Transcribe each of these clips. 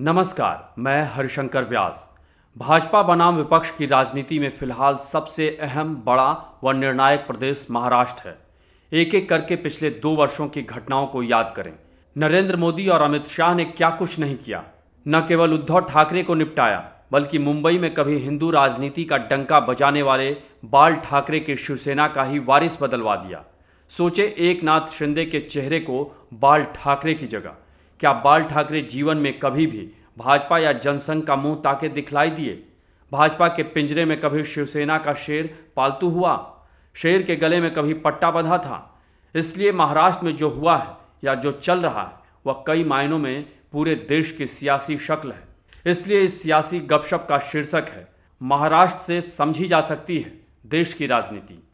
नमस्कार, मैं हरिशंकर व्यास। भाजपा बनाम विपक्ष की राजनीति में फ़िलहाल सबसे अहम, बड़ा व निर्णायक प्रदेश महाराष्ट्र है। एक एक करके पिछले दो वर्षों की घटनाओं को याद करें। नरेंद्र मोदी और अमित शाह ने क्या कुछ नहीं किया? न केवल उद्धव ठाकरे को निपटाया, बल्कि मुंबई में कभी हिंदू राजनीति का डंका बजाने वाले बाल ठाकरे के शिवसेना का ही वारिस बदलवा दिया। सोचे एक नाथ शिंदे के चेहरे को बाल ठाकरे की जगह। क्या बाल ठाकरे जीवन में कभी भी भाजपा या जनसंघ का मुँह ताके दिखलाई दिए? भाजपा के पिंजरे में कभी शिवसेना का शेर पालतू हुआ? शेर के गले में कभी पट्टा बंधा था? इसलिए महाराष्ट्र में जो हुआ है या जो चल रहा है, वह कई मायनों में पूरे देश की सियासी शक्ल है। इसलिए इस सियासी गपशप का शीर्षक है, महाराष्ट्र से समझी जा सकती है देश की राजनीति।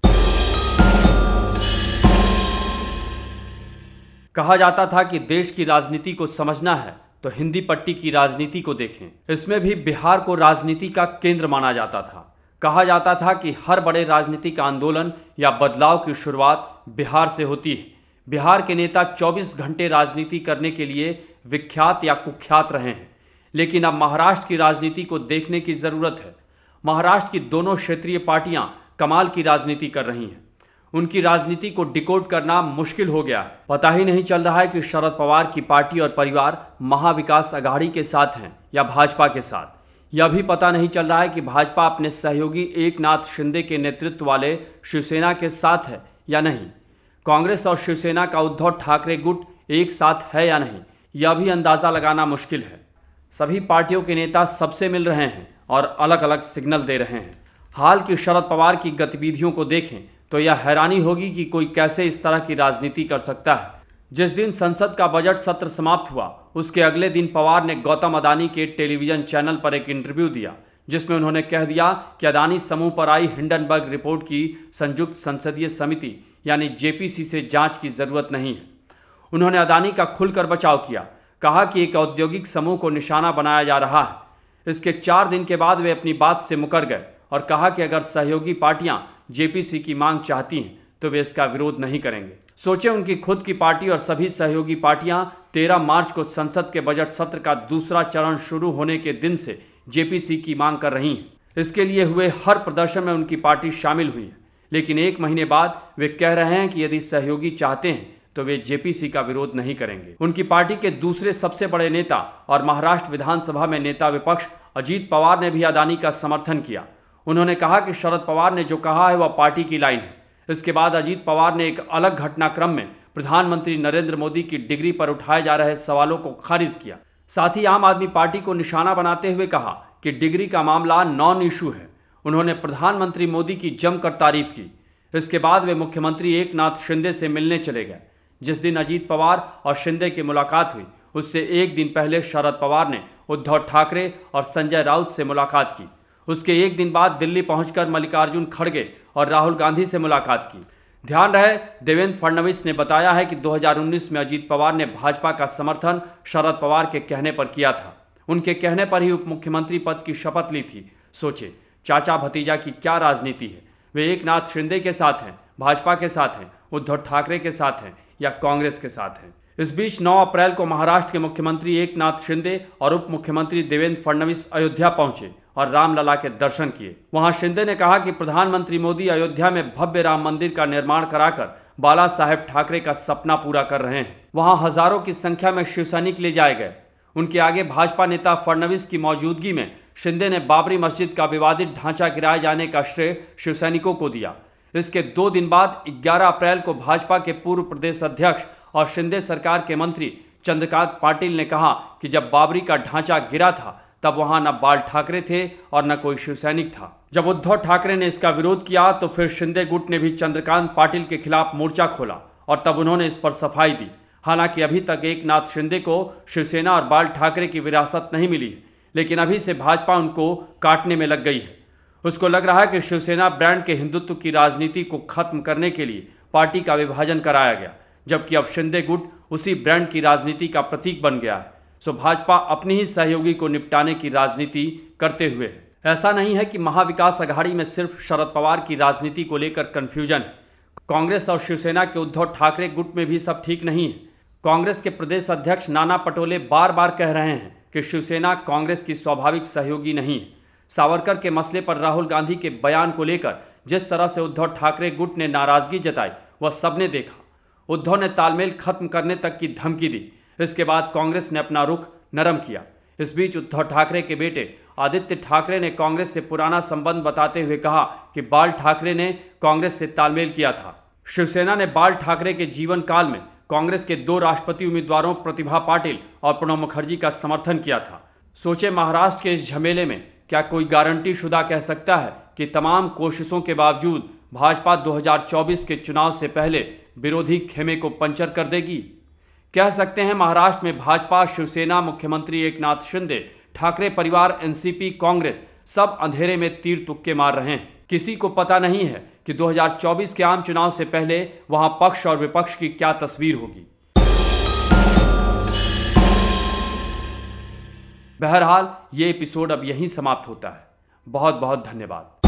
कहा जाता था कि देश की राजनीति को समझना है तो हिंदी पट्टी की राजनीति को देखें। इसमें भी बिहार को राजनीति का केंद्र माना जाता था। कहा जाता था कि हर बड़े राजनीतिक आंदोलन या बदलाव की शुरुआत बिहार से होती है। बिहार के नेता 24 घंटे राजनीति करने के लिए विख्यात या कुख्यात रहे हैं। लेकिन अब महाराष्ट्र की राजनीति को देखने की ज़रूरत है। महाराष्ट्र की दोनों क्षेत्रीय पार्टियाँ कमाल की राजनीति कर रही हैं। उनकी राजनीति को डिकोड करना मुश्किल हो गया। पता ही नहीं चल रहा है कि शरद पवार की पार्टी और परिवार महाविकास अघाड़ी के साथ हैं या भाजपा के साथ। यह भी पता नहीं चल रहा है कि भाजपा अपने सहयोगी एक नाथ शिंदे के नेतृत्व वाले शिवसेना के साथ है या नहीं। कांग्रेस और शिवसेना का उद्धव ठाकरे गुट एक साथ है या नहीं, यह भी अंदाज़ा लगाना मुश्किल है। सभी पार्टियों के नेता सबसे मिल रहे हैं और अलग अलग सिग्नल दे रहे हैं। हाल की शरद पवार की गतिविधियों को देखें तो यह हैरानी होगी कि कोई कैसे इस तरह की राजनीति कर सकता है। जिस दिन संसद का बजट सत्र समाप्त हुआ, उसके अगले दिन पवार ने गौतम अदानी के टेलीविज़न चैनल पर एक इंटरव्यू दिया, जिसमें उन्होंने कह दिया कि अदानी समूह पर आई हिंडनबर्ग रिपोर्ट की संयुक्त संसदीय समिति, यानी जेपीसी से जाँच की ज़रूरत नहीं है। उन्होंने अदानी का खुलकर बचाव किया, कहा कि एक औद्योगिक समूह को निशाना बनाया जा रहा है। इसके चार दिन के बाद वे अपनी बात से मुकर गए। और कहा कि अगर सहयोगी पार्टियाँ जेपीसी की मांग चाहती हैं तो वे इसका विरोध नहीं करेंगे। सोचे उनकी खुद की पार्टी और सभी सहयोगी पार्टियाँ 13 मार्च को संसद के बजट सत्र का दूसरा चरण शुरू होने के दिन से जेपीसी की मांग कर रही हैं। इसके लिए हुए हर प्रदर्शन में उनकी पार्टी शामिल हुई है। लेकिन एक महीने बाद वे कह रहे हैं कि यदि सहयोगी चाहते हैं तो वे जेपीसी का विरोध नहीं करेंगे। उनकी पार्टी के दूसरे सबसे बड़े नेता और महाराष्ट्र विधानसभा में नेता विपक्ष अजीत पवार ने भी अदानी का समर्थन किया। उन्होंने कहा कि शरद पवार ने जो कहा है वह पार्टी की लाइन है। इसके बाद अजीत पवार ने एक अलग घटनाक्रम में प्रधानमंत्री नरेंद्र मोदी की डिग्री पर उठाए जा रहे सवालों को खारिज किया। साथ ही आम आदमी पार्टी को निशाना बनाते हुए कहा कि डिग्री का मामला नॉन इशू है। उन्होंने प्रधानमंत्री मोदी की जमकर तारीफ़ की। इसके बाद वे मुख्यमंत्री एक नाथ शिंदे से मिलने चले गए। जिस दिन अजीत पवार और शिंदे की मुलाकात हुई, उससे एक दिन पहले शरद पवार ने उद्धव ठाकरे और संजय राउत से मुलाकात की। उसके एक दिन बाद दिल्ली पहुंचकर मल्लिकार्जुन खड़गे और राहुल गांधी से मुलाकात की। ध्यान रहे, देवेंद्र फडणवीस ने बताया है कि 2019 में अजीत पवार ने भाजपा का समर्थन शरद पवार के कहने पर किया था। उनके कहने पर ही उप मुख्यमंत्री पद की शपथ ली थी। सोचे चाचा भतीजा की क्या राजनीति है? वे एक नाथ शिंदे के साथ हैं, भाजपा के साथ हैं, उद्धव ठाकरे के साथ हैं या कांग्रेस के साथ हैं? इस बीच 9 अप्रैल को महाराष्ट्र के मुख्यमंत्री एक नाथ शिंदे और उप मुख्यमंत्री देवेंद्र फडणवीस अयोध्या पहुँचे। और रामलला के दर्शन किए। वहाँ शिंदे ने कहा कि प्रधानमंत्री मोदी अयोध्या में भव्य राम मंदिर का निर्माण कराकर बाला साहेब ठाकरे का सपना पूरा कर रहे हैं। वहाँ हज़ारों की संख्या में शिव सैनिक ले जाए गए। उनके आगे भाजपा नेता फडणवीस की मौजूदगी में शिंदे ने बाबरी मस्जिद का विवादित ढांचा गिराए जाने का श्रेय शिवसैनिकों को दिया। इसके दो दिन बाद 11 अप्रैल को भाजपा के पूर्व प्रदेश अध्यक्ष और शिंदे सरकार के मंत्री चंद्रकांत पाटिल ने कहा कि जब बाबरी का ढांचा गिरा था तब वहाँ न बाल ठाकरे थे और न कोई शिवसैनिक था। जब उद्धव ठाकरे ने इसका विरोध किया तो फिर शिंदे गुट ने भी चंद्रकांत पाटिल के खिलाफ मोर्चा खोला और तब उन्होंने इस पर सफ़ाई दी। हालाँकि अभी तक एक नाथ शिंदे को शिवसेना और बाल ठाकरे की विरासत नहीं मिली लेकिन अभी से भाजपा उनको काटने में लग गई है। उसको लग रहा है कि शिवसेना ब्रांड के हिंदुत्व की राजनीति को खत्म करने के लिए पार्टी का विभाजन कराया गया, जबकि अब शिंदे गुट उसी ब्रांड की राजनीति का प्रतीक बन गया है। सो भाजपा अपनी ही सहयोगी को निपटाने की राजनीति करते हुए है। ऐसा नहीं है कि महाविकास अघाड़ी में सिर्फ़ शरद पवार की राजनीति को लेकर कन्फ्यूज़न कांग्रेस और शिवसेना के उद्धव ठाकरे गुट में भी सब ठीक नहीं है। कांग्रेस के प्रदेश अध्यक्ष नाना पटोले बार बार कह रहे हैं कि शिवसेना कांग्रेस की स्वाभाविक सहयोगी नहीं है। सावरकर के मसले पर राहुल गांधी के बयान को लेकर जिस तरह से उद्धव ठाकरे गुट ने नाराज़गी जताई, वह सबने देखा। उद्धव ने तालमेल खत्म करने तक की धमकी दी। इसके बाद कांग्रेस ने अपना रुख नरम किया। इस बीच उद्धव ठाकरे के बेटे आदित्य ठाकरे ने कांग्रेस से पुराना संबंध बताते हुए कहा कि बाल ठाकरे ने कांग्रेस से तालमेल किया था। शिवसेना ने बाल ठाकरे के जीवन काल में कांग्रेस के दो राष्ट्रपति उम्मीदवारों प्रतिभा पाटिल और प्रणब मुखर्जी का समर्थन किया था। सोचे महाराष्ट्र के इस झमेले में क्या कोई गारंटी शुदा कह सकता है कि तमाम कोशिशों के बावजूद भाजपा 2024 के चुनाव से पहले विरोधी खेमे को पंचर कर देगी? कह सकते हैं महाराष्ट्र में भाजपा, शिवसेना, मुख्यमंत्री एकनाथ शिंदे, ठाकरे परिवार, एनसीपी, कांग्रेस सब अंधेरे में तीर तुक्के मार रहे हैं। किसी को पता नहीं है कि 2024 के आम चुनाव से पहले वहाँ पक्ष और विपक्ष की क्या तस्वीर होगी। बहरहाल, ये एपिसोड अब यहीं समाप्त होता है। बहुत बहुत धन्यवाद।